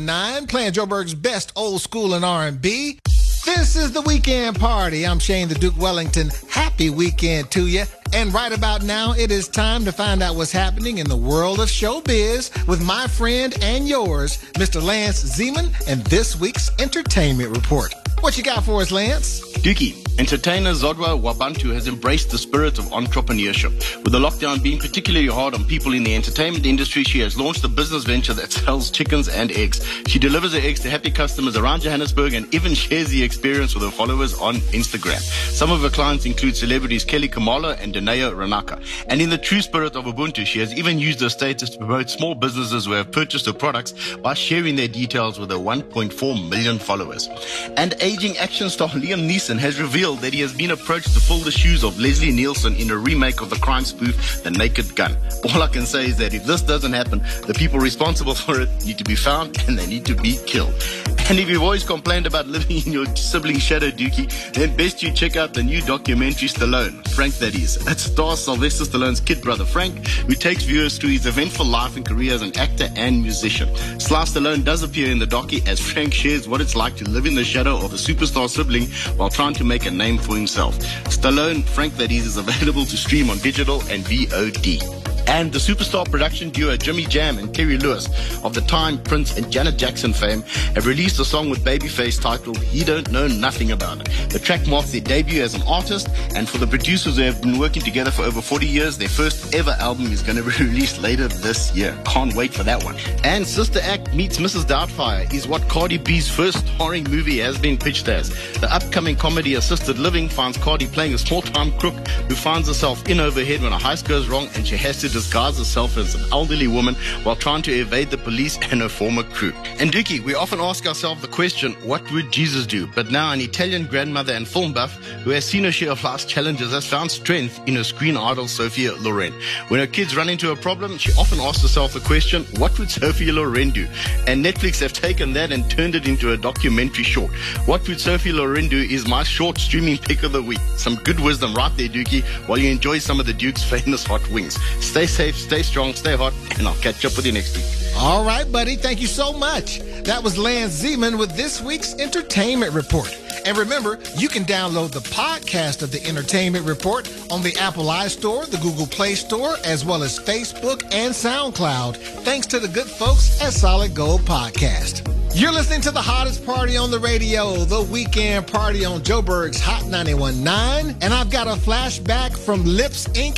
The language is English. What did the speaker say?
Nine, playing Joburg's best old school and R&B. This is the weekend party. I'm Shane the Duke Wellington. Happy weekend to you. And right about now, it is time to find out what's happening in the world of showbiz with my friend and yours, Mr. Lance Zeman, and this week's entertainment report. What you got for us, Lance? Dookie, entertainer Zodwa Wabantu has embraced the spirit of entrepreneurship. With the lockdown being particularly hard on people in the entertainment industry, she has launched a business venture that sells chickens and eggs. She delivers her eggs to happy customers around Johannesburg and even shares the experience with her followers on Instagram. Some of her clients include celebrities Kelly Khumalo and Dineo Ranaka. And in the true spirit of Ubuntu, she has even used her status to promote small businesses who have purchased her products by sharing their details with her 1.4 million followers. And aging action star Liam Neeson has revealed that he has been approached to fill the shoes of Leslie Nielsen in a remake of the crime spoof The Naked Gun. All I can say is that if this doesn't happen, the people responsible for it need to be found and they need to be killed. And if you've always complained about living in your sibling's shadow, Dookie, then best you check out the new documentary Stallone, Frank that is. It stars Sylvester Stallone's kid brother Frank, who takes viewers through his eventful life and career as an actor and musician. Sly Stallone does appear in the docu as Frank shares what it's like to live in the shadow of a superstar sibling while trying to make a name for himself. Stallone, Frank that is, is available to stream on digital and VOD and the superstar production duo Jimmy Jam and Terry Lewis of the Time, Prince, and Janet Jackson fame have released a song with Babyface titled He Don't Know Nothing About It. The track marks their debut as an artist, and for the producers who have been working together for over 40 years, their first ever album is going to be released later this year. Can't wait for that one. And Sister Act meets Mrs. Doubtfire is what Cardi B's first starring movie has been pitched as. The upcoming comedy Assisted Living finds Cardi playing a small-time crook who finds herself in over head when a heist goes wrong and she has to disguise herself as an elderly woman while trying to evade the police and her former crew. And Dookie, we often ask ourselves the question, what would Jesus do? But now an Italian grandmother and film buff who has seen her share of life's challenges has found strength in her screen idol Sophia Loren. When her kids run into a problem, she often asks herself the question, what would Sophia Loren do? And Netflix have taken that and turned it into a documentary short. What would Sophia Loren do is my short streaming pick of the week. Some good wisdom right there, Dookie, while you enjoy some of the Duke's famous hot wings. Stay safe, stay strong, stay hot, and I'll catch up with you next week. All right, buddy. Thank you so much. That was Lance Zeman with this week's Entertainment Report. And remember, you can download the podcast of the Entertainment Report on the Apple iStore, the Google Play Store, as well as Facebook and SoundCloud, thanks to the good folks at Solid Gold Podcast. You're listening to the hottest party on the radio, the weekend party on Joburg's Hot 91.9, and I've got a flashback from Lips Inc.